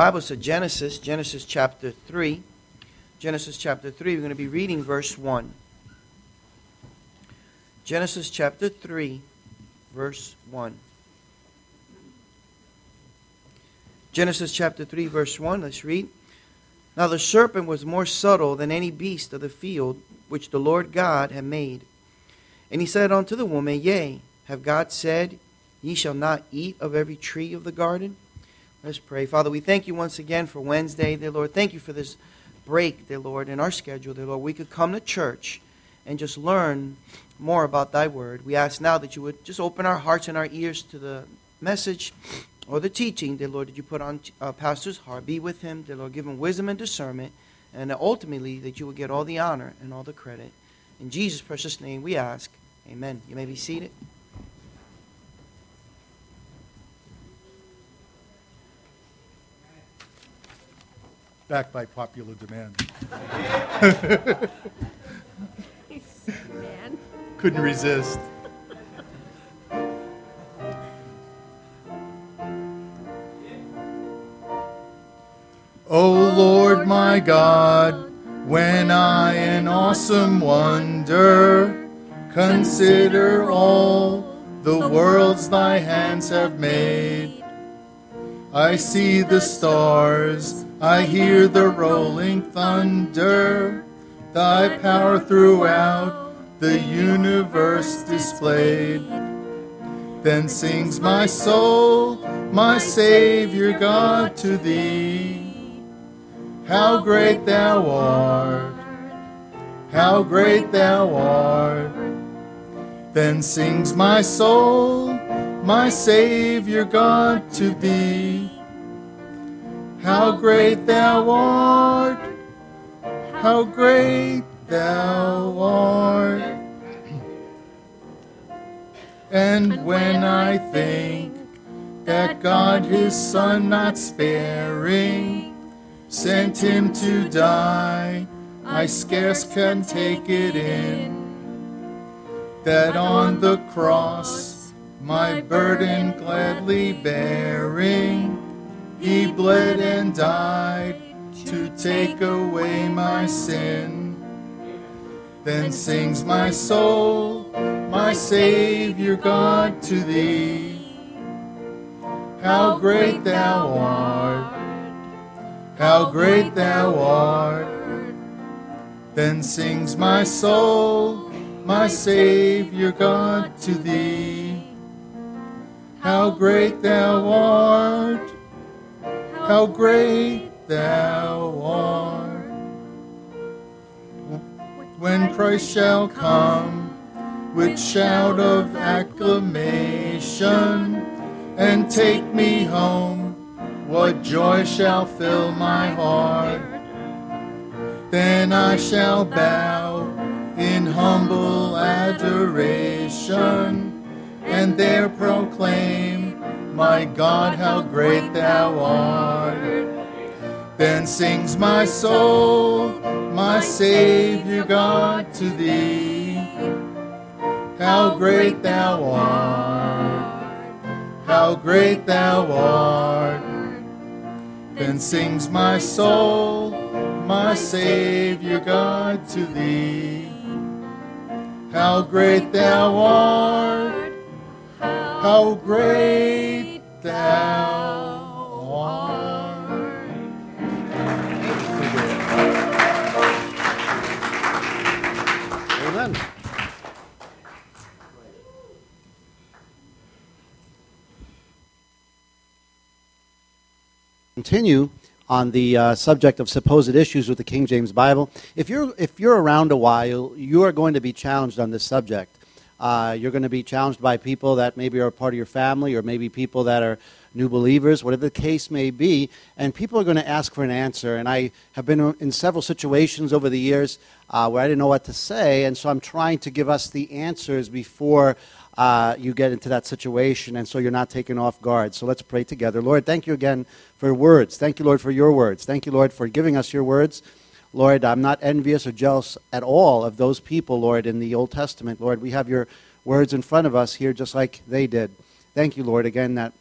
Bible said Genesis, Genesis chapter 3. Genesis chapter 3, we're going to be reading verse 1. Genesis chapter 3, verse 1. Genesis chapter 3, verse 1, let's read. Now the serpent was more subtle than any beast of the field which the Lord God had made. And he said unto the woman, Yea, have God said, Ye shall not eat of every tree of the garden? Let's pray. Father, we thank you once again for Wednesday, dear Lord. Thank you for this break, dear Lord, in our schedule, dear Lord. We could come to church and just learn more about thy word. We ask now that you would just open our hearts and our ears to the message or the teaching, dear Lord, that you put on uh, Pastor's heart. Be with him, dear Lord. Give him wisdom and discernment. And ultimately, that you will get all the honor and all the credit. In Jesus' precious name, we ask. Amen. You may be seated. Back by popular demand. Couldn't resist. Oh, o Lord my God, when I in awesome wonder consider all the worlds thy hands have made, I see the stars I hear the rolling thunder, thy power throughout the universe displayed. Then sings my soul, my Savior God, to thee. How great thou art! How great thou art! Then sings my soul, my Savior God, to thee. How great thou art! How great thou art! And when I think that God his Son not sparing sent him to die, I scarce can take it in. That on the cross, my burden gladly bearing, he bled and died to take away my sin. Then sings my soul, my Savior God, to thee. How great thou art! How great thou art! Then sings my soul, my Savior God, to thee. How great thou art! How great thou art. When Christ shall come with shout of acclamation and take me home, what joy shall fill my heart? Then I shall bow in humble adoration and there proclaim my God, how great thou art. Then sings my soul, my Savior God, to thee. How great thou art, how great thou art. Then sings my soul, my Savior God, to thee. How great thou art, how great Amen. Continue on the uh, subject of supposed issues with the King James Bible. If you're if you're around a while, you are going to be challenged on this subject. Uh, you're going to be challenged by people that maybe are part of your family or maybe people that are new believers, whatever the case may be. And people are going to ask for an answer. And I have been in several situations over the years uh, where I didn't know what to say. And so I'm trying to give us the answers before uh, you get into that situation. And so you're not taken off guard. So let's pray together. Lord, thank you again for words. Thank you, Lord, for your words. Thank you, Lord, for giving us your words. Lord, I'm not envious or jealous at all of those people, Lord, in the Old Testament. Lord, we have your words in front of us here just like they did. Thank you, Lord, again, that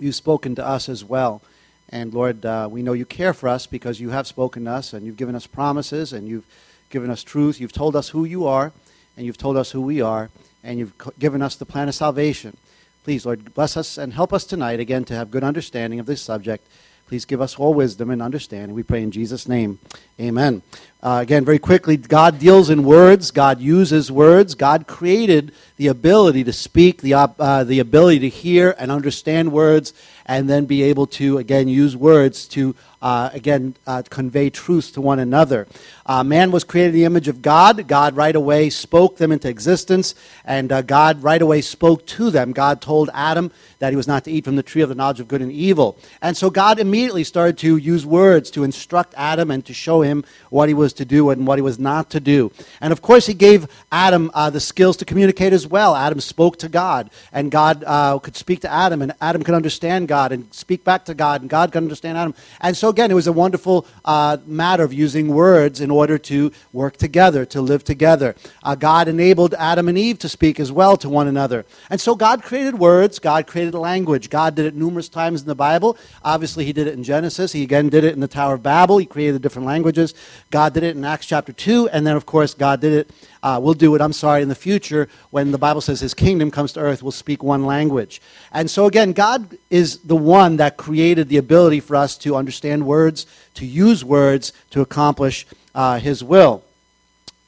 you've spoken to us as well. And Lord, uh, we know you care for us because you have spoken to us and you've given us promises and you've given us truth. You've told us who you are and you've told us who we are and you've given us the plan of salvation. Please, Lord, bless us and help us tonight again to have good understanding of this subject. Please give us all wisdom and understanding. We pray in Jesus' name. Amen. Uh, again, very quickly, God deals in words. God uses words. God created the ability to speak, the, uh, the ability to hear and understand words, and then be able to, again, use words to, uh, again, uh, convey truth to one another. Uh, man was created in the image of God. God right away spoke them into existence, and uh, God right away spoke to them. God told Adam that he was not to eat from the tree of the knowledge of good and evil. And so God immediately started to use words to instruct Adam and to show him what he was to do and what he was not to do. And of course, he gave Adam uh, the skills to communicate as well. Adam spoke to God, and God uh, could speak to Adam, and Adam could understand God and speak back to God, and God could understand Adam. And so, again, it was a wonderful uh, matter of using words in order to work together, to live together. Uh, God enabled Adam and Eve to speak as well to one another. And so, God created words, God created language. God did it numerous times in the Bible. Obviously, He did it in Genesis. He again did it in the Tower of Babel. He created different languages. God did it in Acts chapter 2. And then, of course, God did it, uh, we'll do it, I'm sorry, in the future when the Bible says His kingdom comes to earth, we'll speak one language. And so, again, God is the one that created the ability for us to understand words, to use words to accomplish uh, His will.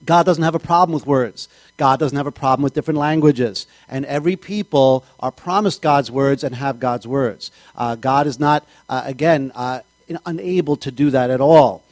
God doesn't have a problem with words. God doesn't have a problem with different languages. And every people are promised God's words and have God's words. Uh, God is not, uh, again, uh, unable to do that at all.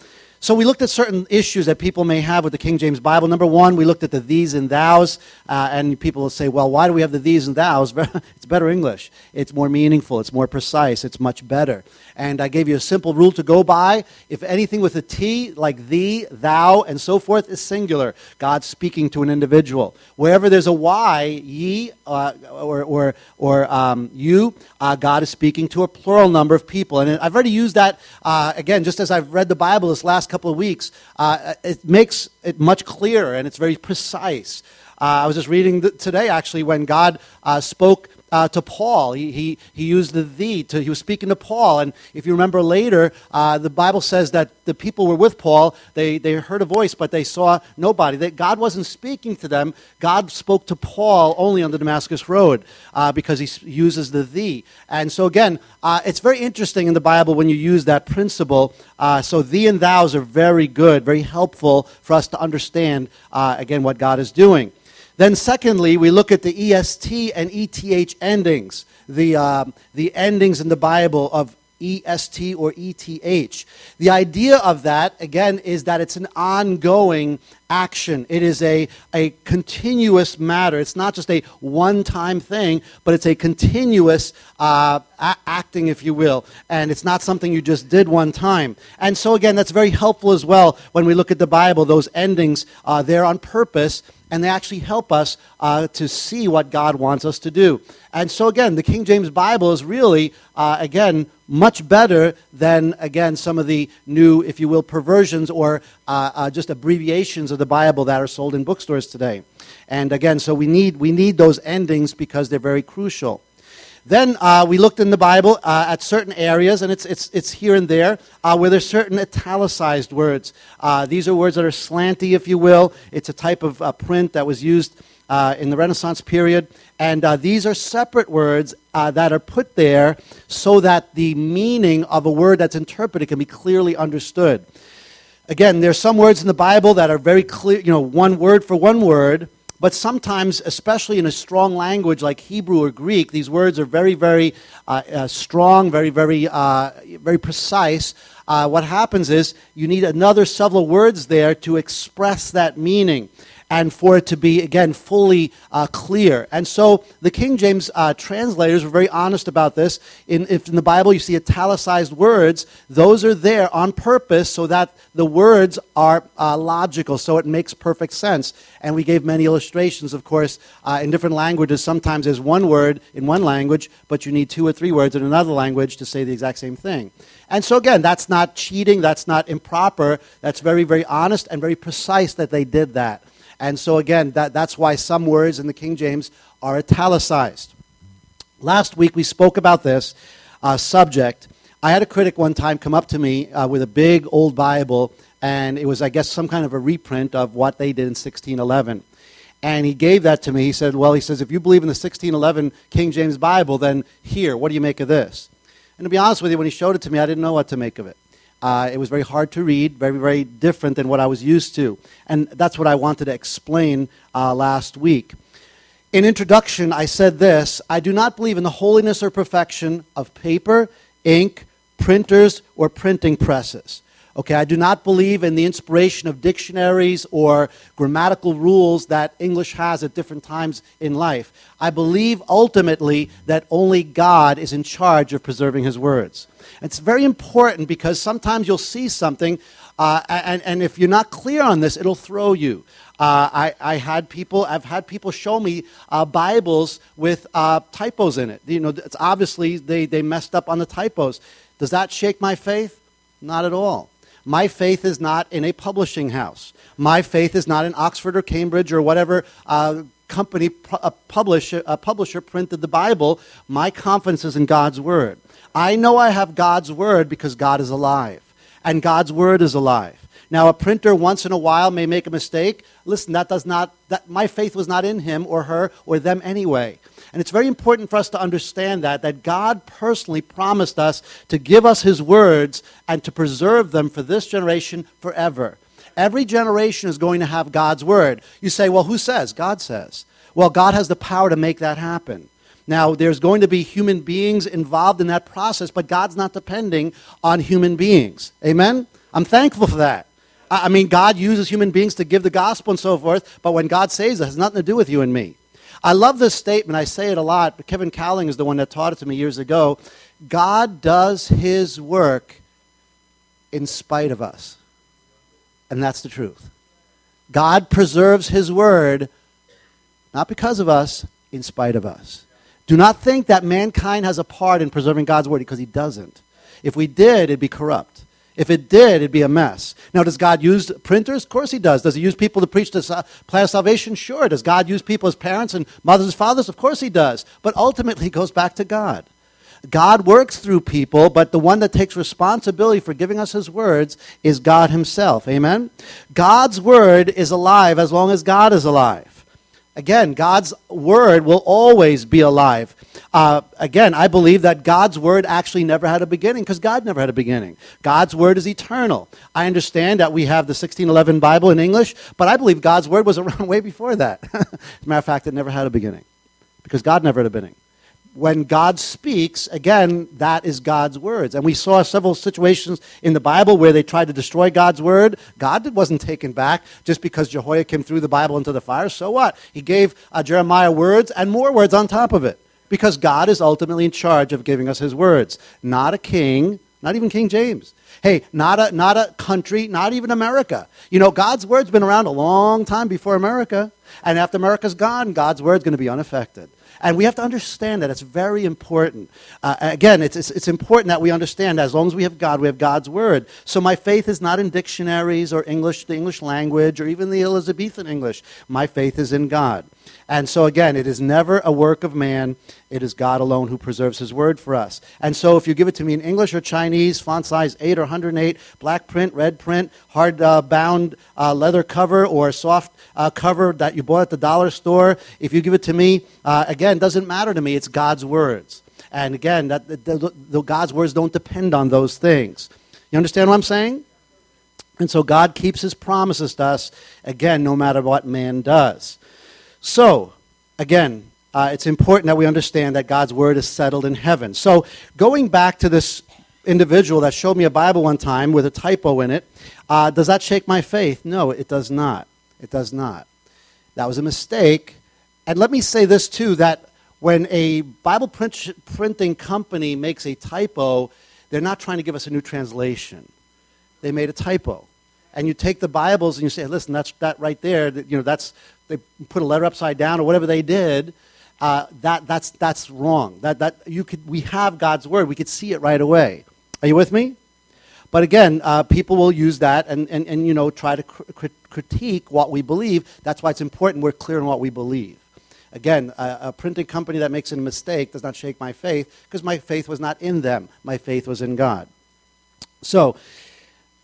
So we looked at certain issues that people may have with the King James Bible. Number one, we looked at the these and thous, uh, and people will say, well, why do we have the these and thous? it's better English. It's more meaningful. It's more precise. It's much better. And I gave you a simple rule to go by. If anything with a T, like thee, thou, and so forth, is singular, God's speaking to an individual. Wherever there's a Y, ye, uh, or, or, or um, you, uh, God is speaking to a plural number of people. And I've already used that, uh, again, just as I've read the Bible this last couple of weeks. Uh, it makes it much clearer and it's very precise. Uh, I was just reading today, actually, when God uh, spoke uh, to Paul. He, he, he used the thee. To, he was speaking to Paul. And if you remember later, uh, the Bible says that the people were with Paul. They, they heard a voice, but they saw nobody. That God wasn't speaking to them. God spoke to Paul only on the Damascus Road uh, because he uses the thee. And so, again, uh, it's very interesting in the Bible when you use that principle. Uh, so, thee and thous are very good, very helpful for us to understand, uh, again, what God is doing. Then, secondly, we look at the EST and ETH endings, the, uh, the endings in the Bible of EST or ETH. The idea of that, again, is that it's an ongoing action. It is a, a continuous matter. It's not just a one time thing, but it's a continuous uh, a- acting, if you will. And it's not something you just did one time. And so, again, that's very helpful as well when we look at the Bible. Those endings, uh, they're on purpose and they actually help us uh, to see what God wants us to do. And so, again, the King James Bible is really, uh, again, much better than, again, some of the new, if you will, perversions or uh, uh, just abbreviations of the Bible that are sold in bookstores today. And again, so we need, we need those endings because they're very crucial. Then uh, we looked in the Bible uh, at certain areas, and it's, it's, it's here and there, uh, where there's certain italicized words. Uh, these are words that are slanty, if you will. It's a type of uh, print that was used uh, in the Renaissance period. And these are separate words that are put there so that the meaning of a word that's interpreted can be clearly understood. Again, there's some words in the Bible that are very clear, you know, one word for one word but sometimes, especially in a strong language like Hebrew or Greek, these words are very, very uh, uh, strong, very, very, uh, very precise. Uh, what happens is you need another several words there to express that meaning and for it to be, again, fully uh, clear. And so the King James uh, translators were very honest about this. In, if in the Bible you see italicized words, those are there on purpose so that the words are uh, logical, so it makes perfect sense. And we gave many illustrations, of course, uh, in different languages. Sometimes there's one word in one language, but you need two or three words in another language to say the exact same thing. And so, again, that's not cheating, that's not improper, that's very, very honest and very precise that they did that. And so, again, that, that's why some words in the King James are italicized. Last week we spoke about this uh, subject. I had a critic one time come up to me uh, with a big old Bible, and it was, I guess, some kind of a reprint of what they did in 1611. And he gave that to me. He said, Well, he says, if you believe in the 1611 King James Bible, then here, what do you make of this? And to be honest with you, when he showed it to me, I didn't know what to make of it. Uh, it was very hard to read, very, very different than what I was used to. And that's what I wanted to explain uh, last week. In introduction, I said this I do not believe in the holiness or perfection of paper, ink, printers, or printing presses. Okay, I do not believe in the inspiration of dictionaries or grammatical rules that English has at different times in life. I believe ultimately that only God is in charge of preserving his words. It's very important because sometimes you'll see something, uh, and, and if you're not clear on this, it'll throw you. Uh, I, I, had people, I've had people show me uh, Bibles with uh, typos in it. You know, it's obviously they, they messed up on the typos. Does that shake my faith? Not at all. My faith is not in a publishing house. My faith is not in Oxford or Cambridge or whatever uh, company, a publisher, a publisher printed the Bible. My confidence is in God's Word. I know I have God's Word because God is alive, and God's Word is alive. Now, a printer once in a while may make a mistake. Listen, that does not, that, my faith was not in him or her or them anyway. And it's very important for us to understand that, that God personally promised us to give us his words and to preserve them for this generation forever. Every generation is going to have God's word. You say, well, who says? God says. Well, God has the power to make that happen. Now, there's going to be human beings involved in that process, but God's not depending on human beings. Amen? I'm thankful for that. I mean, God uses human beings to give the gospel and so forth, but when God saves it, has nothing to do with you and me. I love this statement. I say it a lot, but Kevin Cowling is the one that taught it to me years ago. God does his work in spite of us. And that's the truth. God preserves his word not because of us, in spite of us. Do not think that mankind has a part in preserving God's word because he doesn't. If we did, it'd be corrupt. If it did, it'd be a mess. Now, does God use printers? Of course He does. Does He use people to preach the plan of salvation? Sure. Does God use people as parents and mothers and fathers? Of course He does. But ultimately, it goes back to God. God works through people, but the one that takes responsibility for giving us His words is God Himself. Amen? God's word is alive as long as God is alive. Again, God's word will always be alive. Uh, again, I believe that God's word actually never had a beginning because God never had a beginning. God's word is eternal. I understand that we have the 1611 Bible in English, but I believe God's word was around way before that. As a matter of fact, it never had a beginning because God never had a beginning when God speaks, again, that is God's words. And we saw several situations in the Bible where they tried to destroy God's word. God wasn't taken back just because Jehoiakim threw the Bible into the fire. So what? He gave uh, Jeremiah words and more words on top of it because God is ultimately in charge of giving us his words, not a king, not even King James. Hey, not a, not a country, not even America. You know, God's word's been around a long time before America. And after America's gone, God's word's going to be unaffected. And we have to understand that. It's very important. Uh, again, it's, it's, it's important that we understand that as long as we have God, we have God's Word. So my faith is not in dictionaries or English, the English language, or even the Elizabethan English. My faith is in God. And so, again, it is never a work of man. It is God alone who preserves his word for us. And so, if you give it to me in English or Chinese, font size 8 or 108, black print, red print, hard uh, bound uh, leather cover, or soft uh, cover that you bought at the dollar store, if you give it to me, uh, again, doesn't matter to me. It's God's words. And again, that, the, the, the God's words don't depend on those things. You understand what I'm saying? And so God keeps his promises to us, again, no matter what man does. So, again, uh, it's important that we understand that God's word is settled in heaven. So, going back to this individual that showed me a Bible one time with a typo in it, uh, does that shake my faith? No, it does not. It does not. That was a mistake. And let me say this too that when a Bible print, printing company makes a typo, they're not trying to give us a new translation. They made a typo. And you take the Bibles and you say, listen, that's that right there, you know, that's they put a letter upside down or whatever they did, uh, that, that's, that's wrong. That, that you could, we have God's word. We could see it right away. Are you with me? But again, uh, people will use that and, and, and you know, try to cr- critique what we believe. That's why it's important we're clear on what we believe. Again, a, a printing company that makes a mistake does not shake my faith because my faith was not in them. My faith was in God. So,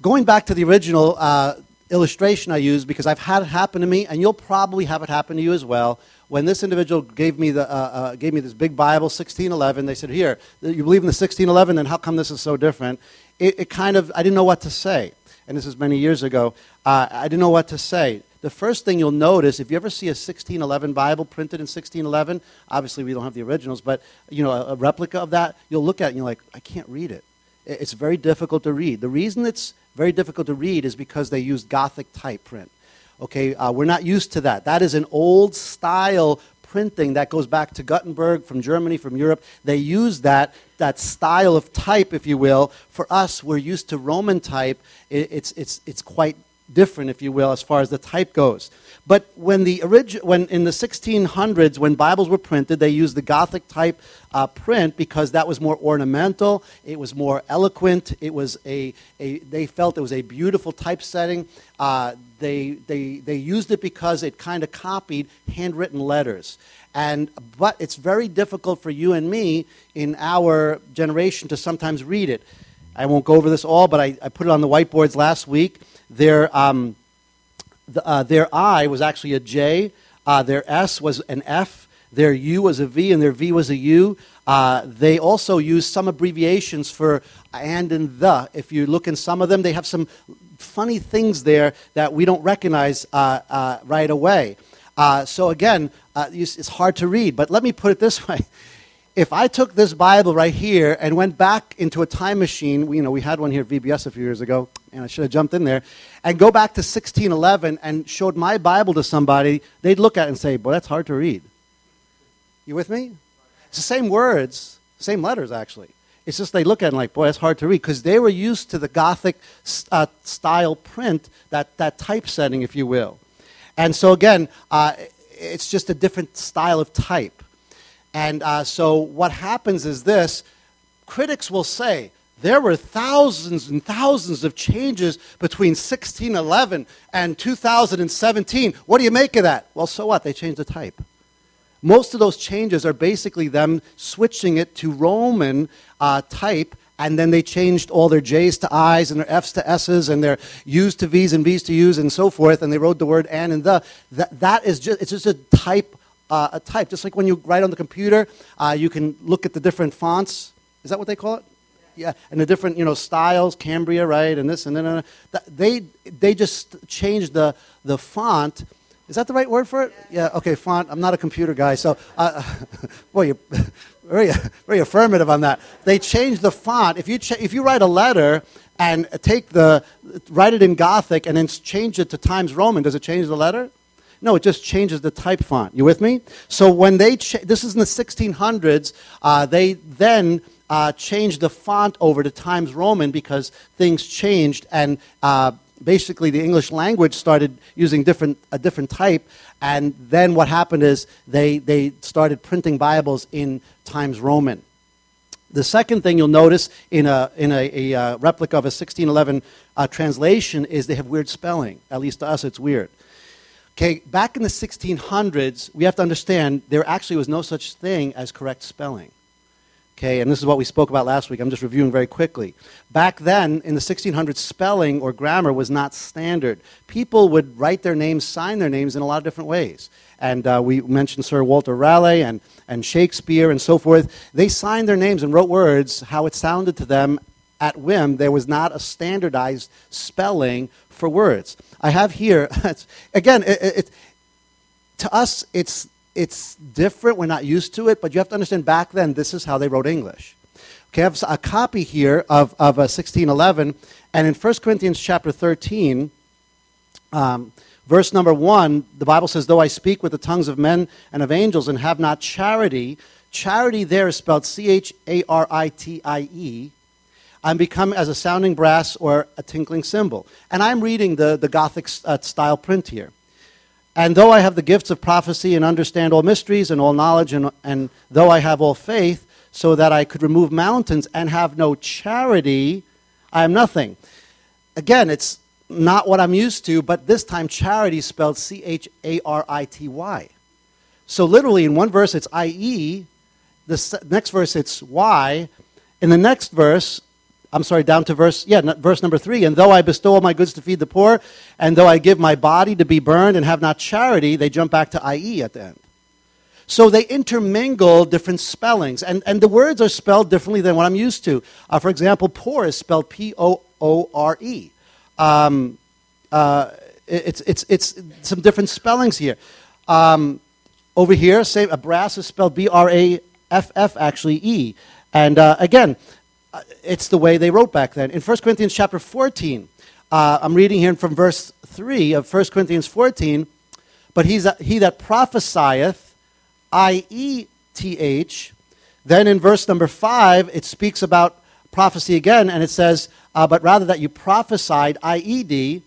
going back to the original uh, illustration I used, because I've had it happen to me, and you'll probably have it happen to you as well. When this individual gave me, the, uh, uh, gave me this big Bible, 1611, they said, Here, you believe in the 1611, then how come this is so different? It, it kind of, I didn't know what to say. And this is many years ago. Uh, I didn't know what to say. The first thing you'll notice, if you ever see a 1611 Bible printed in 1611, obviously we don't have the originals, but you know, a, a replica of that, you'll look at it and you're like, I can't read it. It's very difficult to read. The reason it's very difficult to read is because they used Gothic type print. Okay, uh, we're not used to that. That is an old style printing that goes back to Gutenberg from Germany, from Europe. They use that, that style of type, if you will. For us, we're used to Roman type. It, it's, it's, it's quite different, if you will, as far as the type goes. But when the origi- when in the 1600s, when Bibles were printed, they used the Gothic type uh, print because that was more ornamental. It was more eloquent. It was a, a they felt it was a beautiful typesetting. Uh, they, they, they used it because it kind of copied handwritten letters. And, but it's very difficult for you and me in our generation to sometimes read it. I won't go over this all, but I, I put it on the whiteboards last week. Their, um, the, uh, their I was actually a J, uh, their S was an F, their U was a V, and their V was a U. Uh, they also use some abbreviations for and and the. If you look in some of them, they have some funny things there that we don't recognize uh, uh, right away. Uh, so again, it's hard to read. But let me put it this way if I took this Bible right here and went back into a time machine, we, you know, we had one here at VBS a few years ago, and I should have jumped in there, and go back to 1611 and showed my Bible to somebody, they'd look at it and say, boy, that's hard to read. You with me? It's the same words, same letters, actually. It's just they look at it and like, boy, that's hard to read, because they were used to the Gothic uh, style print, that, that typesetting, if you will. And so, again, uh, it's just a different style of type. And uh, so what happens is this critics will say, there were thousands and thousands of changes between 1611 and 2017. What do you make of that? Well, so what? They changed the type. Most of those changes are basically them switching it to Roman uh, type, and then they changed all their J's to I's and their F's to S's and their U's to V's and V's to U's and so forth, and they wrote the word and and the. That, that is just, it's just a type uh, a type. Just like when you write on the computer, uh, you can look at the different fonts. Is that what they call it? Yeah, and the different you know styles, Cambria, right, and this and then they they just changed the the font. Is that the right word for it? Yeah. Okay. Font. I'm not a computer guy, so uh, boy, you're very very affirmative on that. They changed the font. If you ch- if you write a letter and take the write it in Gothic and then change it to Times Roman, does it change the letter? No, it just changes the type font. You with me? So when they, cha- this is in the 1600s, uh, they then uh, changed the font over to Times Roman because things changed and uh, basically the English language started using different, a different type. And then what happened is they, they started printing Bibles in Times Roman. The second thing you'll notice in a, in a, a uh, replica of a 1611 uh, translation is they have weird spelling. At least to us, it's weird. Okay, back in the 1600s, we have to understand there actually was no such thing as correct spelling. Okay, and this is what we spoke about last week. I'm just reviewing very quickly. Back then, in the 1600s, spelling or grammar was not standard. People would write their names, sign their names in a lot of different ways. And uh, we mentioned Sir Walter Raleigh and, and Shakespeare and so forth. They signed their names and wrote words how it sounded to them at whim. There was not a standardized spelling for words. I have here, again, it, it, to us, it's, it's different. We're not used to it, but you have to understand back then, this is how they wrote English. Okay, I have a copy here of, of uh, 1611, and in 1 Corinthians chapter 13, um, verse number 1, the Bible says, Though I speak with the tongues of men and of angels and have not charity, charity there is spelled C H A R I T I E I'm become as a sounding brass or a tinkling cymbal. And I'm reading the, the Gothic uh, style print here. And though I have the gifts of prophecy and understand all mysteries and all knowledge, and, and though I have all faith, so that I could remove mountains and have no charity, I am nothing. Again, it's not what I'm used to, but this time charity spelled C H A R I T Y. So literally in one verse it's IE, the next verse it's Y, in the next verse, I'm sorry, down to verse, yeah, verse number three. And though I bestow all my goods to feed the poor, and though I give my body to be burned and have not charity, they jump back to IE at the end. So they intermingle different spellings, and, and the words are spelled differently than what I'm used to. Uh, for example, poor is spelled P O O R E. Um, uh, it's, it's, it's some different spellings here. Um, over here, same, a brass is spelled B R A F F, actually, E. And uh, again, uh, it's the way they wrote back then. In 1 Corinthians chapter 14, uh, I'm reading here from verse 3 of 1 Corinthians 14, but he's a, he that prophesieth, I E T H. Then in verse number 5, it speaks about prophecy again, and it says, uh, but rather that you prophesied, I E D.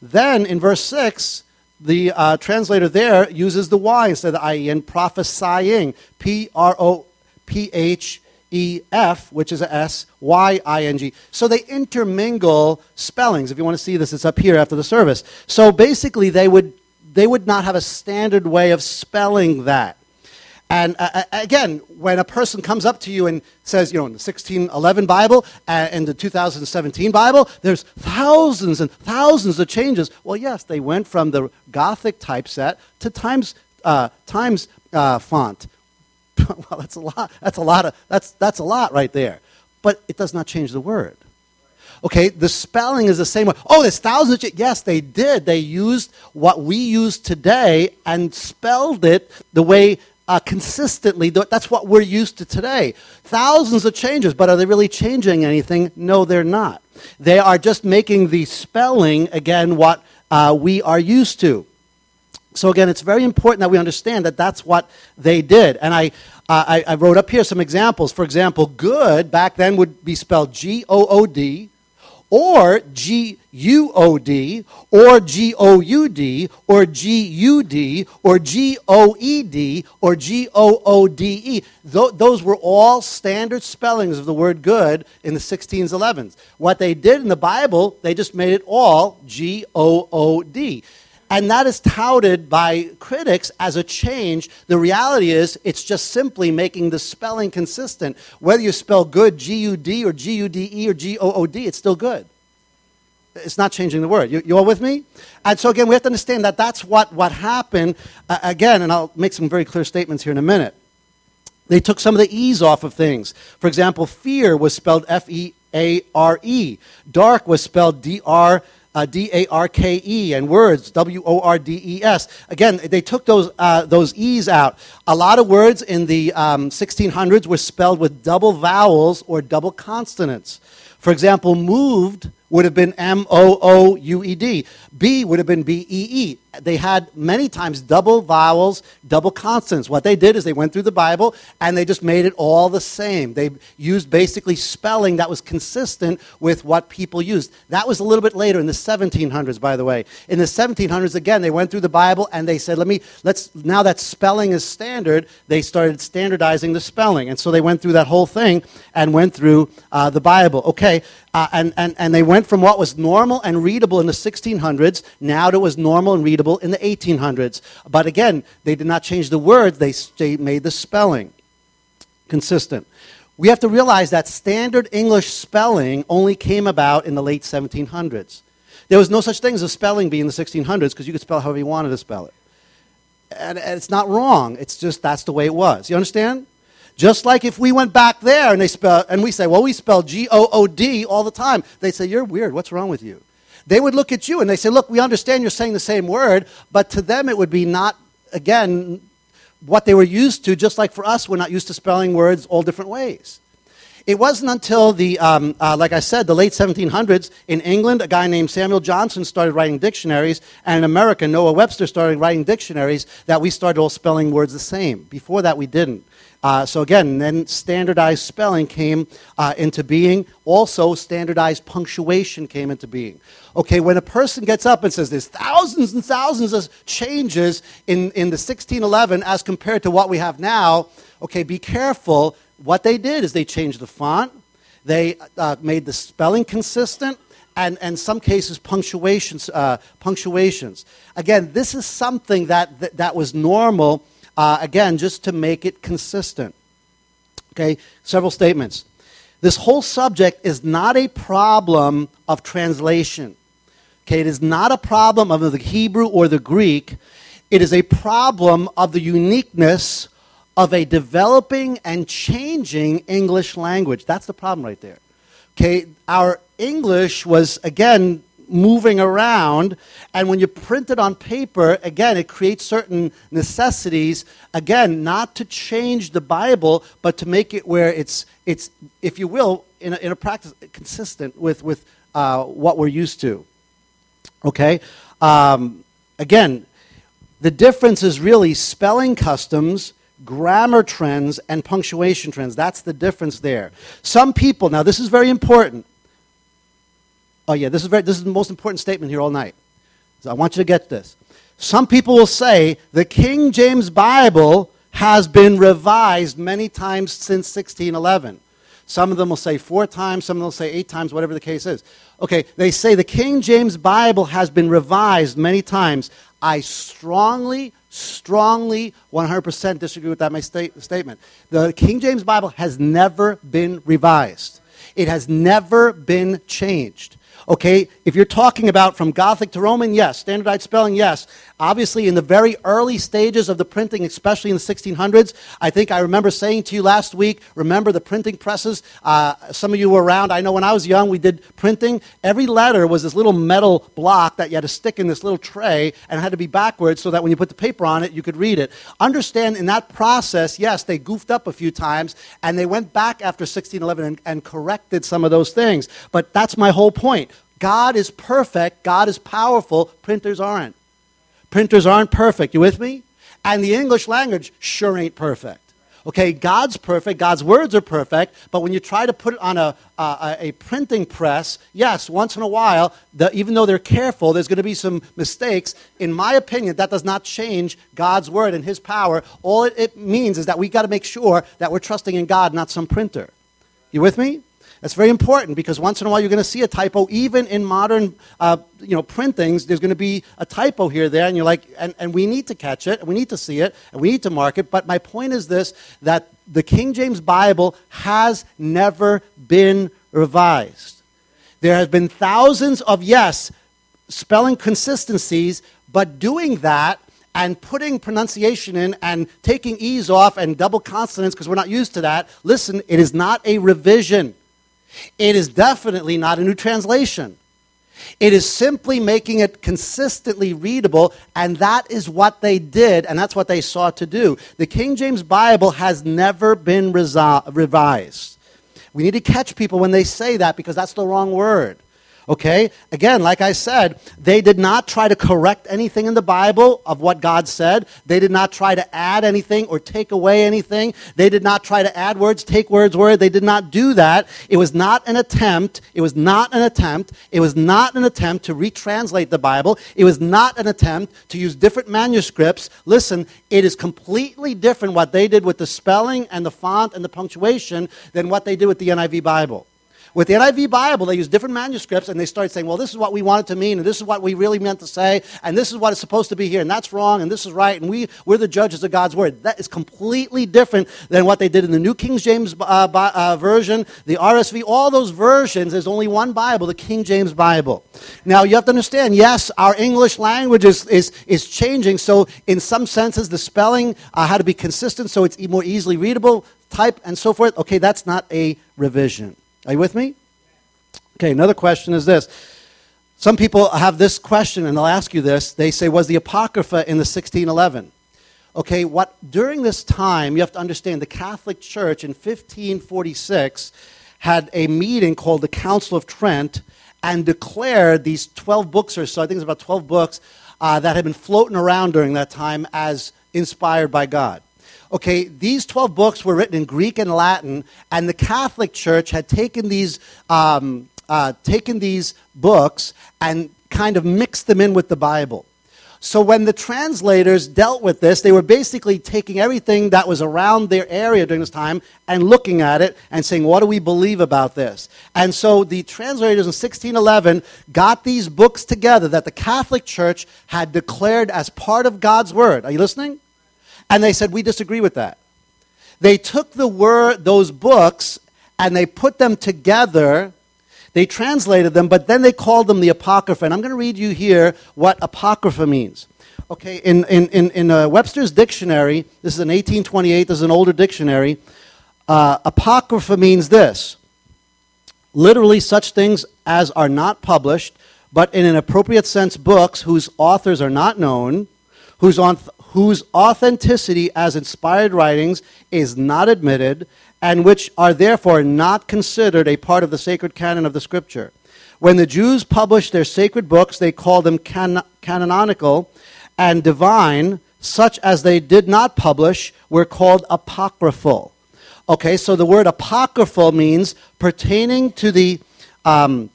Then in verse 6, the uh, translator there uses the Y instead of the IE in prophesying, P R O P H E F, which is a S, Y I N G. So they intermingle spellings. If you want to see this, it's up here after the service. So basically, they would, they would not have a standard way of spelling that. And uh, uh, again, when a person comes up to you and says, you know, in the 1611 Bible and in the 2017 Bible, there's thousands and thousands of changes. Well, yes, they went from the Gothic typeset to Times, uh, Times uh, font. well, that's a lot. That's a lot of. That's that's a lot right there. But it does not change the word. Okay, the spelling is the same way. Oh, there's thousands. Yes, they did. They used what we use today and spelled it the way uh, consistently. That's what we're used to today. Thousands of changes, but are they really changing anything? No, they're not. They are just making the spelling, again, what uh, we are used to. So, again, it's very important that we understand that that's what they did. And I, I, I wrote up here some examples. For example, good back then would be spelled G O O D or G U O D, or G O U D, or G U D, or G O E D, or G O O D E. Those were all standard spellings of the word good in the 16s, 11s. What they did in the Bible, they just made it all G O O D. And that is touted by critics as a change. The reality is, it's just simply making the spelling consistent. Whether you spell good G U D or G U D E or G O O D, it's still good. It's not changing the word. You, you all with me? And so, again, we have to understand that that's what, what happened. Uh, again, and I'll make some very clear statements here in a minute. They took some of the E's off of things. For example, fear was spelled F E A R E, dark was spelled D R uh, D A R K E, and words, W O R D E S. Again, they took those, uh, those E's out. A lot of words in the um, 1600s were spelled with double vowels or double consonants. For example, moved would have been M O O U E D. B would have been B E E. They had many times double vowels, double consonants. What they did is they went through the Bible and they just made it all the same. They used basically spelling that was consistent with what people used. That was a little bit later in the 1700s, by the way. In the 1700s, again, they went through the Bible and they said, let me, let's, now that spelling is standard, they started standardizing the spelling. And so they went through that whole thing and went through uh, the Bible. Okay, uh, and, and, and they went from what was normal and readable in the 1600s now to what was normal and readable in the 1800s. But again, they did not change the words, they, they made the spelling consistent. We have to realize that standard English spelling only came about in the late 1700s. There was no such thing as a spelling bee in the 1600s because you could spell however you wanted to spell it. And, and it's not wrong, it's just that's the way it was. You understand? Just like if we went back there and they spell and we say, well, we spell G O O D all the time. They say, you're weird. What's wrong with you? They would look at you and they say, look, we understand you're saying the same word, but to them it would be not again what they were used to. Just like for us, we're not used to spelling words all different ways. It wasn't until the, um, uh, like I said, the late 1700s in England, a guy named Samuel Johnson started writing dictionaries, and in America, Noah Webster started writing dictionaries that we started all spelling words the same. Before that, we didn't. Uh, so again, then standardized spelling came uh, into being. Also, standardized punctuation came into being. Okay, when a person gets up and says there's thousands and thousands of changes in, in the 1611 as compared to what we have now, okay, be careful. What they did is they changed the font, they uh, made the spelling consistent, and in some cases punctuations, uh, punctuations. Again, this is something that, that, that was normal uh, again, just to make it consistent. Okay, several statements. This whole subject is not a problem of translation. Okay, it is not a problem of the Hebrew or the Greek. It is a problem of the uniqueness of a developing and changing English language. That's the problem right there. Okay, our English was, again, moving around, and when you print it on paper, again, it creates certain necessities, again, not to change the Bible, but to make it where it's, it's if you will, in a, in a practice, consistent with, with uh, what we're used to. Okay? Um, again, the difference is really spelling customs grammar trends and punctuation trends. That's the difference there. Some people, now this is very important. Oh yeah, this is very this is the most important statement here all night. So I want you to get this. Some people will say the King James Bible has been revised many times since 1611. Some of them will say four times, some of them will say eight times, whatever the case is. Okay, they say the King James Bible has been revised many times. I strongly, strongly, 100% disagree with that my state, statement. The King James Bible has never been revised. It has never been changed. Okay, if you're talking about from Gothic to Roman, yes. Standardized spelling, yes. Obviously, in the very early stages of the printing, especially in the 1600s, I think I remember saying to you last week, remember the printing presses? Uh, some of you were around. I know when I was young, we did printing. Every letter was this little metal block that you had to stick in this little tray and had to be backwards so that when you put the paper on it, you could read it. Understand in that process, yes, they goofed up a few times and they went back after 1611 and, and corrected some of those things. But that's my whole point. God is perfect, God is powerful, printers aren't. Printers aren't perfect. You with me? And the English language sure ain't perfect. Okay, God's perfect, God's words are perfect, but when you try to put it on a, a, a printing press, yes, once in a while, the, even though they're careful, there's going to be some mistakes. In my opinion, that does not change God's word and His power. All it, it means is that we got to make sure that we're trusting in God, not some printer. You with me? That's very important because once in a while you're going to see a typo. Even in modern uh, you know, printings, there's going to be a typo here, there, and you're like, and, and we need to catch it, and we need to see it, and we need to mark it. But my point is this that the King James Bible has never been revised. There have been thousands of, yes, spelling consistencies, but doing that and putting pronunciation in and taking E's off and double consonants because we're not used to that, listen, it is not a revision. It is definitely not a new translation. It is simply making it consistently readable, and that is what they did, and that's what they sought to do. The King James Bible has never been revised. We need to catch people when they say that because that's the wrong word. Okay? Again, like I said, they did not try to correct anything in the Bible of what God said. They did not try to add anything or take away anything. They did not try to add words, take words, word. They did not do that. It was not an attempt. It was not an attempt. It was not an attempt to retranslate the Bible. It was not an attempt to use different manuscripts. Listen, it is completely different what they did with the spelling and the font and the punctuation than what they did with the NIV Bible. With the NIV Bible, they use different manuscripts and they start saying, well, this is what we want it to mean, and this is what we really meant to say, and this is what it's supposed to be here, and that's wrong, and this is right, and we, we're the judges of God's Word. That is completely different than what they did in the New King James uh, uh, Version, the RSV, all those versions. There's only one Bible, the King James Bible. Now, you have to understand, yes, our English language is, is, is changing, so in some senses, the spelling uh, had to be consistent so it's more easily readable, type, and so forth. Okay, that's not a revision. Are you with me? Okay, another question is this. Some people have this question, and they'll ask you this. They say, Was the Apocrypha in the 1611? Okay, what during this time, you have to understand the Catholic Church in 1546 had a meeting called the Council of Trent and declared these 12 books or so, I think it's about 12 books, uh, that had been floating around during that time as inspired by God. Okay, these 12 books were written in Greek and Latin, and the Catholic Church had taken these, um, uh, taken these books and kind of mixed them in with the Bible. So when the translators dealt with this, they were basically taking everything that was around their area during this time and looking at it and saying, what do we believe about this? And so the translators in 1611 got these books together that the Catholic Church had declared as part of God's Word. Are you listening? And they said, We disagree with that. They took the word, those books and they put them together. They translated them, but then they called them the Apocrypha. And I'm going to read you here what Apocrypha means. Okay, in, in, in, in uh, Webster's dictionary, this is an 1828, this is an older dictionary. Uh, apocrypha means this literally, such things as are not published, but in an appropriate sense, books whose authors are not known, whose, whose authenticity as inspired writings is not admitted, and which are therefore not considered a part of the sacred canon of the Scripture. When the Jews published their sacred books, they called them can- canonical and divine, such as they did not publish, were called apocryphal. Okay, so the word apocryphal means pertaining to the um,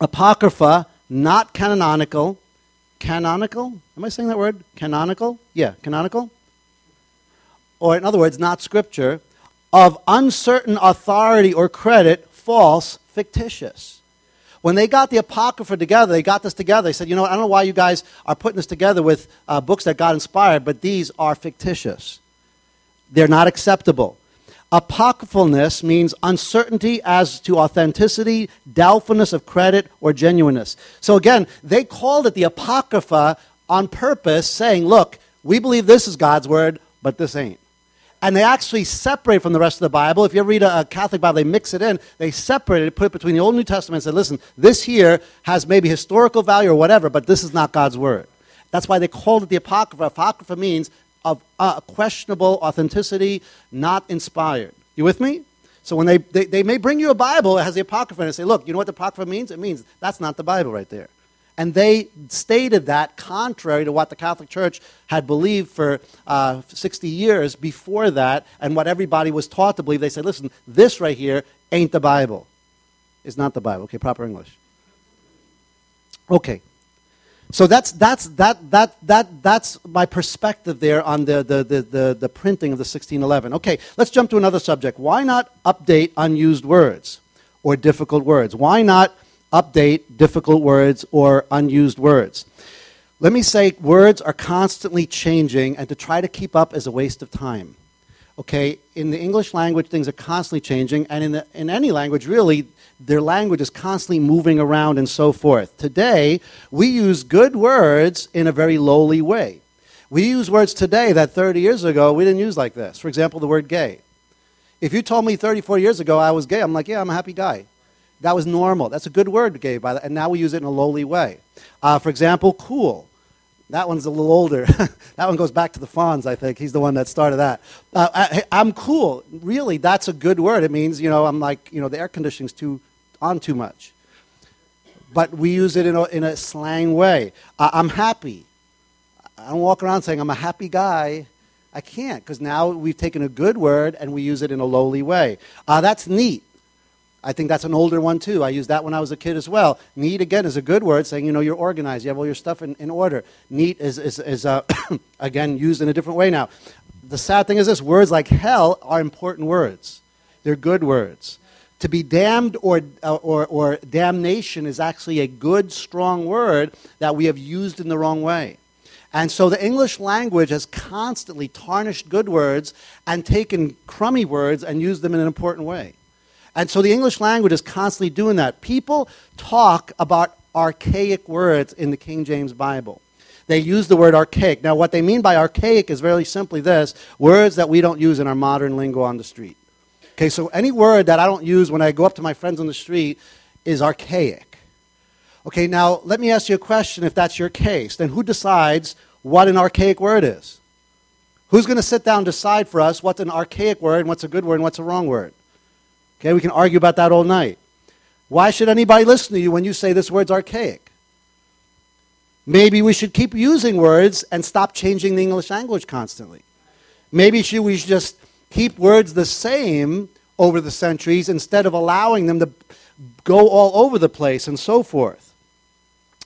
apocrypha, not canonical. Canonical? Am I saying that word? Canonical? Yeah, canonical. Or, in other words, not scripture, of uncertain authority or credit, false, fictitious. When they got the Apocrypha together, they got this together. They said, you know, I don't know why you guys are putting this together with uh, books that God inspired, but these are fictitious. They're not acceptable. Apocryphalness means uncertainty as to authenticity, doubtfulness of credit, or genuineness. So again, they called it the Apocrypha on purpose, saying, look, we believe this is God's word, but this ain't and they actually separate from the rest of the Bible. If you ever read a, a, Catholic Bible, they mix it in. They separate it, put it between the Old and New Testament, and said, listen, this here has maybe historical value or whatever, but this is not God's word. That's why they called it the Apocrypha. Apocrypha means of uh, questionable authenticity, not inspired. You with me? So when they, they, they may bring you a Bible that has the Apocrypha and say, look, you know what the Apocrypha means? It means that's not the Bible right there. And they stated that contrary to what the Catholic Church had believed for uh, 60 years before that and what everybody was taught to believe. They said, listen, this right here ain't the Bible. It's not the Bible. Okay, proper English. Okay. So that's, that's, that, that, that, that's my perspective there on the, the, the, the, the printing of the 1611. Okay, let's jump to another subject. Why not update unused words or difficult words? Why not update difficult words or unused words. Let me say words are constantly changing, and to try to keep up is a waste of time. Okay, in the English language, things are constantly changing, and in, the, in any language, really, their language is constantly moving around and so forth. Today, we use good words in a very lowly way. We use words today that 30 years ago we didn't use like this. For example, the word gay. If you told me 34 years ago I was gay, I'm like, yeah, I'm a happy guy. That was normal. That's a good word gay by that, and now we use it in a lowly way. Uh, for example, cool. That one's a little older. that one goes back to the Fonz, I think. He's the one that started that. Uh, I, am cool. Really, that's a good word. It means, you know, I'm like, you know, the air conditioning's too on too much. But we use it in a, in a slang way. I'm happy. I don't walk around saying I'm a happy guy. I can't because now we've taken a good word and we use it in a lowly way. Uh, that's neat. I think that's an older one too. I used that when I was a kid as well. Neat, again, is a good word saying, you know, you're organized. You have all your stuff in, in order. Neat is, is, is uh, again, used in a different way now. The sad thing is this words like hell are important words, they're good words. To be damned or, uh, or, or damnation is actually a good, strong word that we have used in the wrong way. And so the English language has constantly tarnished good words and taken crummy words and used them in an important way. And so the English language is constantly doing that. People talk about archaic words in the King James Bible. They use the word archaic. Now, what they mean by archaic is very simply this words that we don't use in our modern lingo on the street. Okay, so any word that I don't use when I go up to my friends on the street is archaic. Okay, now let me ask you a question if that's your case. Then who decides what an archaic word is? Who's going to sit down and decide for us what's an archaic word and what's a good word and what's a wrong word? Okay, we can argue about that all night. Why should anybody listen to you when you say this word's archaic? Maybe we should keep using words and stop changing the English language constantly. Maybe should we should just keep words the same over the centuries instead of allowing them to go all over the place and so forth.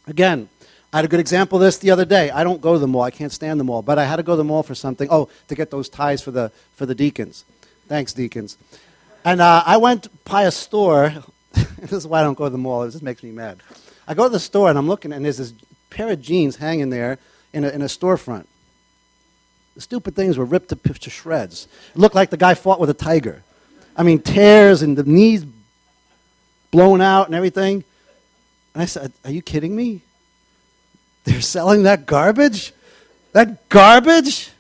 Again, I had a good example of this the other day. I don't go to the mall. I can't stand the mall. But I had to go to the mall for something. Oh, to get those ties for the, for the deacons. Thanks, deacons. And uh, I went by a store. this is why I don't go to the mall. It just makes me mad. I go to the store and I'm looking, and there's this pair of jeans hanging there in a, in a storefront. The stupid things were ripped to, to shreds. It looked like the guy fought with a tiger. I mean, tears and the knees blown out and everything. And I said, Are you kidding me? They're selling that garbage? That garbage?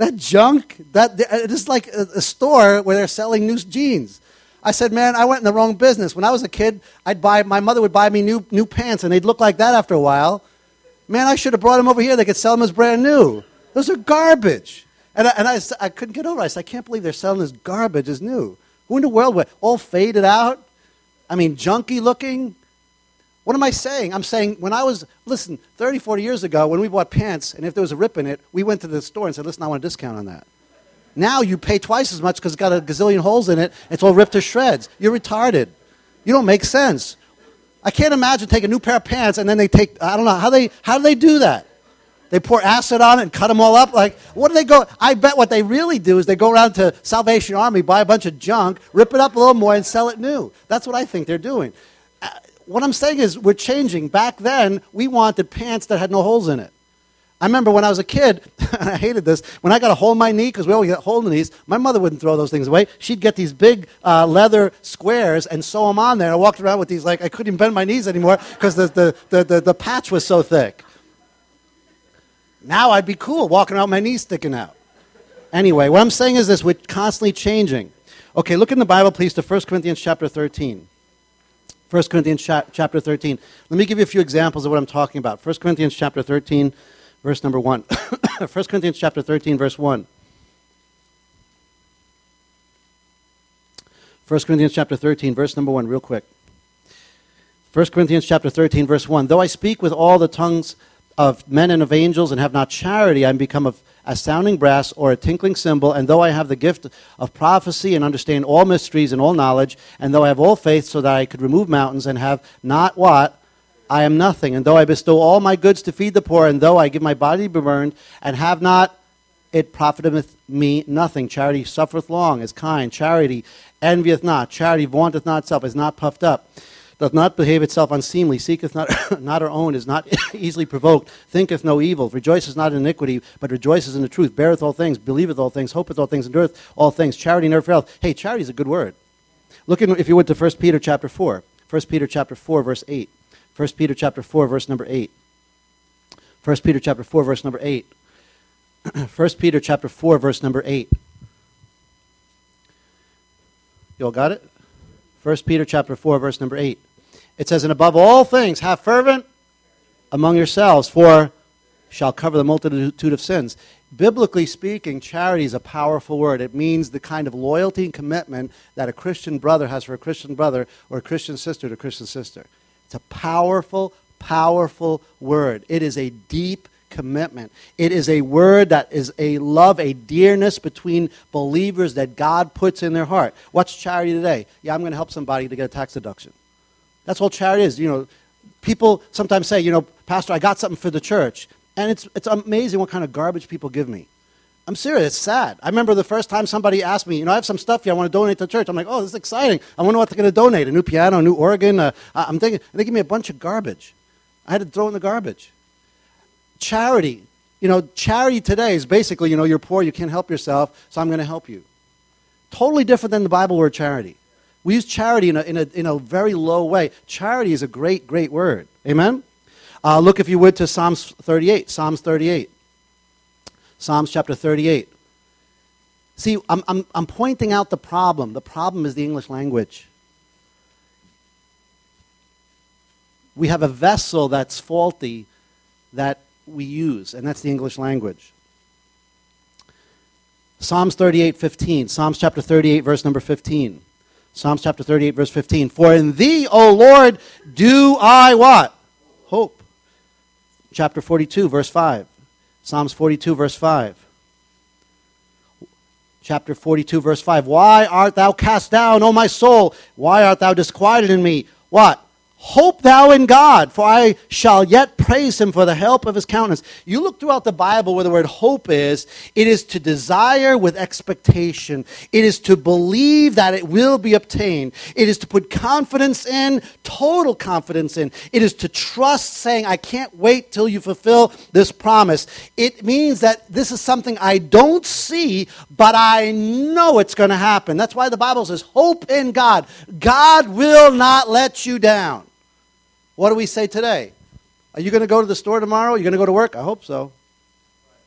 That junk? That uh, it's like a, a store where they're selling new jeans. I said, man, I went in the wrong business. When I was a kid, I'd buy my mother would buy me new new pants, and they'd look like that after a while. Man, I should have brought them over here. They could sell them as brand new. Those are garbage. And I, and I, I couldn't get over it. I said, I can't believe they're selling this garbage as new. Who in the world would? All faded out? I mean, junky looking? What am I saying? I'm saying when I was, listen, 30, 40 years ago, when we bought pants, and if there was a rip in it, we went to the store and said, listen, I want a discount on that. Now you pay twice as much because it's got a gazillion holes in it. It's all ripped to shreds. You're retarded. You don't make sense. I can't imagine taking a new pair of pants and then they take, I don't know, how, they, how do they do that? They pour acid on it and cut them all up. Like, what do they go? I bet what they really do is they go around to Salvation Army, buy a bunch of junk, rip it up a little more, and sell it new. That's what I think they're doing what I'm saying is we're changing. Back then, we wanted pants that had no holes in it. I remember when I was a kid, and I hated this, when I got a hole in my knee, because we always get a hole in the knees, my mother wouldn't throw those things away. She'd get these big uh, leather squares and sew them on there. I walked around with these, like, I couldn't even bend my knees anymore because the, the, the, the, the patch was so thick. Now I'd be cool walking around with my knees sticking out. Anyway, what I'm saying is this we're constantly changing. Okay, look in the Bible, please, to 1 Corinthians chapter 13. 1 Corinthians chapter 13. Let me give you a few examples of what I'm talking about. 1 Corinthians chapter 13, verse number 1. 1 Corinthians chapter 13, verse 1. 1 Corinthians chapter 13, verse number 1, real quick. 1 Corinthians chapter 13, verse 1. Though I speak with all the tongues of men and of angels and have not charity, I am become of a sounding brass or a tinkling cymbal, and though I have the gift of prophecy and understand all mysteries and all knowledge, and though I have all faith so that I could remove mountains and have not what? I am nothing. And though I bestow all my goods to feed the poor, and though I give my body to be burned, and have not, it profiteth me nothing. Charity suffereth long, is kind. Charity envieth not. Charity vaunteth not itself, is not puffed up doth not behave itself unseemly, seeketh not, not her own, is not easily provoked, thinketh no evil, rejoices not in iniquity, but rejoices in the truth, beareth all things, believeth all things, hopeth all things, endureth all things. Charity never faileth. Hey, charity is a good word. Look, in, if you would, to 1 Peter chapter 4. 1 Peter chapter 4, verse 8. 1 Peter chapter 4, verse number 8. 1 Peter chapter 4, verse number 8. 1 Peter chapter 4, verse number 8. You all got it? 1 Peter chapter 4, verse number 8. It says, And above all things, have fervent among yourselves, for shall cover the multitude of sins. Biblically speaking, charity is a powerful word. It means the kind of loyalty and commitment that a Christian brother has for a Christian brother or a Christian sister to a Christian sister. It's a powerful, powerful word. It is a deep commitment. It is a word that is a love, a dearness between believers that God puts in their heart. What's charity today? Yeah, I'm going to help somebody to get a tax deduction. That's all charity is. You know, people sometimes say, you know, Pastor, I got something for the church. And it's, it's amazing what kind of garbage people give me. I'm serious. It's sad. I remember the first time somebody asked me, you know, I have some stuff here I want to donate to the church. I'm like, oh, this is exciting. I wonder what they're going to donate. A new piano, a new organ. Uh, I'm thinking, they give me a bunch of garbage. I had to throw in the garbage. Charity. You know, charity today is basically, you know, you're poor, you can't help yourself, so I'm going to help you. Totally different than the Bible word charity. We use charity in a, in a, in a very low way. Charity is a great, great word. Amen? Uh, look, if you would, to Psalms 38. Psalms 38. Psalms chapter 38. See, I'm, I'm, I'm pointing out the problem. The problem is the English language. We have a vessel that's faulty that we use, and that's the English language. Psalms 38, 15. Psalms chapter 38, verse number 15. Psalms chapter 38, verse 15. For in thee, O Lord, do I what? Hope. Chapter 42, verse 5. Psalms 42, verse 5. Chapter 42, verse 5. Why art thou cast down, O my soul? Why art thou disquieted in me? What? Hope thou in God, for I shall yet praise him for the help of his countenance. You look throughout the Bible where the word hope is, it is to desire with expectation. It is to believe that it will be obtained. It is to put confidence in, total confidence in. It is to trust, saying, I can't wait till you fulfill this promise. It means that this is something I don't see, but I know it's going to happen. That's why the Bible says, hope in God. God will not let you down. What do we say today? Are you going to go to the store tomorrow? Are you going to go to work? I hope so.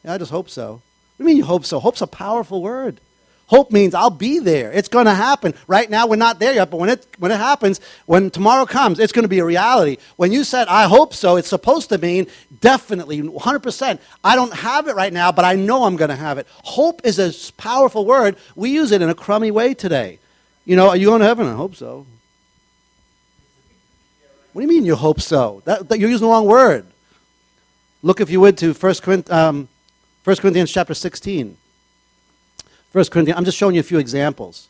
Yeah, I just hope so. What do you mean you hope so? Hope's a powerful word. Hope means I'll be there. It's going to happen. Right now, we're not there yet, but when it, when it happens, when tomorrow comes, it's going to be a reality. When you said, I hope so, it's supposed to mean definitely, 100%. I don't have it right now, but I know I'm going to have it. Hope is a powerful word. We use it in a crummy way today. You know, are you going to heaven? I hope so. What do you mean you hope so? That, that you're using the wrong word. Look, if you would, to 1 Corinthians, um, 1 Corinthians chapter 16. 1 Corinthians, I'm just showing you a few examples.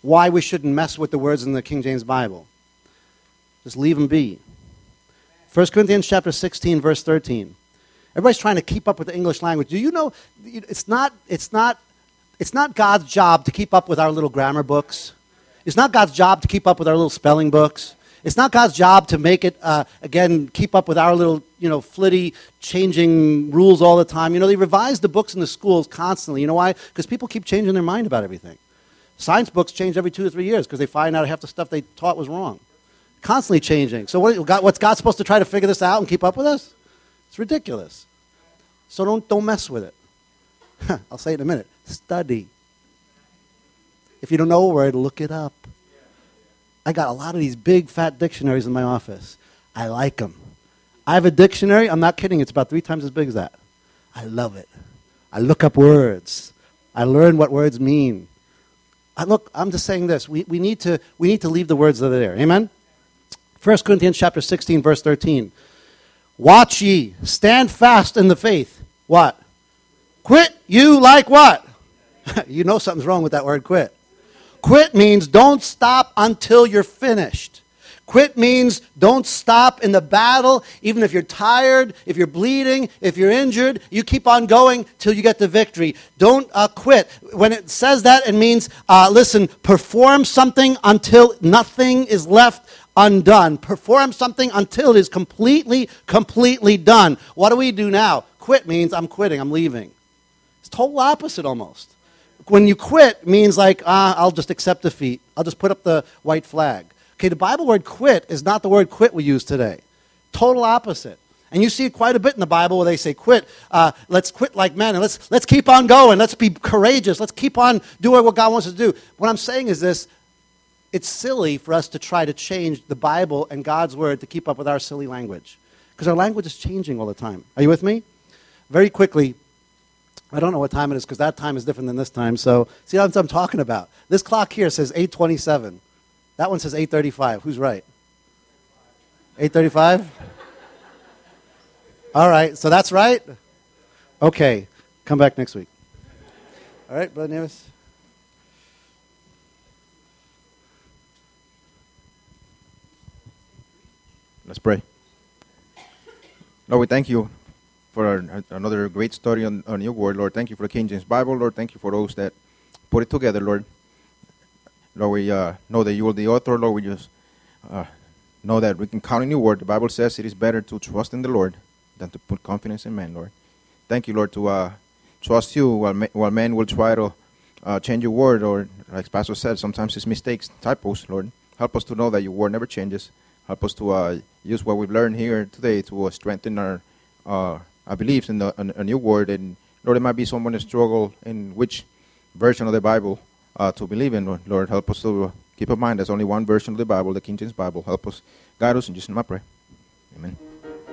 Why we shouldn't mess with the words in the King James Bible. Just leave them be. 1 Corinthians chapter 16, verse 13. Everybody's trying to keep up with the English language. Do you know it's not, it's not, it's not God's job to keep up with our little grammar books? It's not God's job to keep up with our little spelling books. It's not God's job to make it, uh, again, keep up with our little, you know, flitty, changing rules all the time. You know, they revise the books in the schools constantly. You know why? Because people keep changing their mind about everything. Science books change every two or three years because they find out half the stuff they taught was wrong. Constantly changing. So what, what's God supposed to try to figure this out and keep up with us? It's ridiculous. So don't, don't mess with it. I'll say it in a minute. Study. If you don't know a word, look it up. I got a lot of these big fat dictionaries in my office. I like them. I have a dictionary, I'm not kidding, it's about three times as big as that. I love it. I look up words. I learn what words mean. I look, I'm just saying this. We, we, need to, we need to leave the words that are there. Amen? 1 Corinthians chapter 16, verse 13. Watch ye, stand fast in the faith. What? Quit you like what? you know something's wrong with that word quit. Quit means don't stop until you're finished. Quit means don't stop in the battle, even if you're tired, if you're bleeding, if you're injured. You keep on going till you get the victory. Don't uh, quit. When it says that, it means, uh, listen, perform something until nothing is left undone. Perform something until it is completely, completely done. What do we do now? Quit means I'm quitting, I'm leaving. It's total opposite almost when you quit means like, ah, I'll just accept defeat. I'll just put up the white flag. Okay, the Bible word quit is not the word quit we use today. Total opposite. And you see it quite a bit in the Bible where they say, quit, uh, let's quit like men, and let's, let's keep on going. Let's be courageous. Let's keep on doing what God wants us to do. What I'm saying is this it's silly for us to try to change the Bible and God's word to keep up with our silly language. Because our language is changing all the time. Are you with me? Very quickly, I don't know what time it is because that time is different than this time. So see what I'm talking about. This clock here says 8:27. That one says 8:35. Who's right? 8:35. All right. So that's right. Okay. Come back next week. All right, Brother Nevis. Let's pray. Lord, we thank you for another great study on, on your word, Lord. Thank you for the King James Bible, Lord. Thank you for those that put it together, Lord. Lord, we uh, know that you are the author, Lord. We just uh, know that we can count on your word. The Bible says it is better to trust in the Lord than to put confidence in man, Lord. Thank you, Lord, to uh, trust you while, ma- while men will try to uh, change your word, or like Pastor said, sometimes it's mistakes, typos, Lord. Help us to know that your word never changes. Help us to uh, use what we've learned here today to uh, strengthen our I believe in the, a, a new word. And Lord, it might be someone that struggle in which version of the Bible uh, to believe in. Lord, help us to keep in mind there's only one version of the Bible, the King James Bible. Help us, guide us, in Jesus' name I pray. Amen.